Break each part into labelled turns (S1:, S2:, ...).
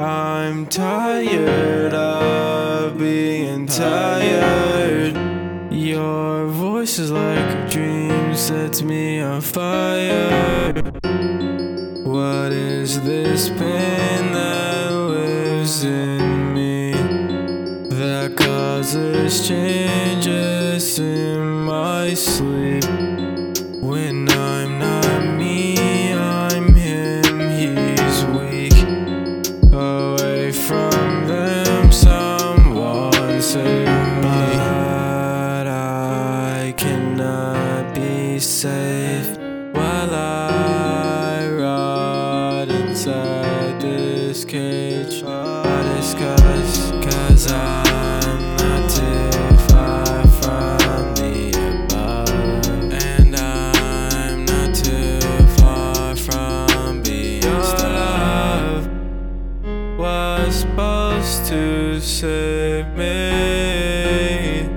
S1: I'm tired of being tired. Your voice is like a dream, sets me on fire. What is this pain that lives in me that causes changes in my sleep? When cannot be safe while I rot inside this cage. I it's cause, I'm not too far from the above. And I'm not too far from being stuck was supposed to save me.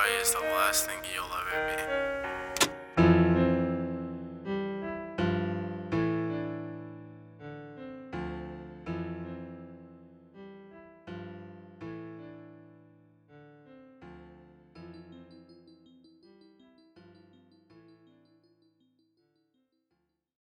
S1: sorry is the last thing you'll ever be.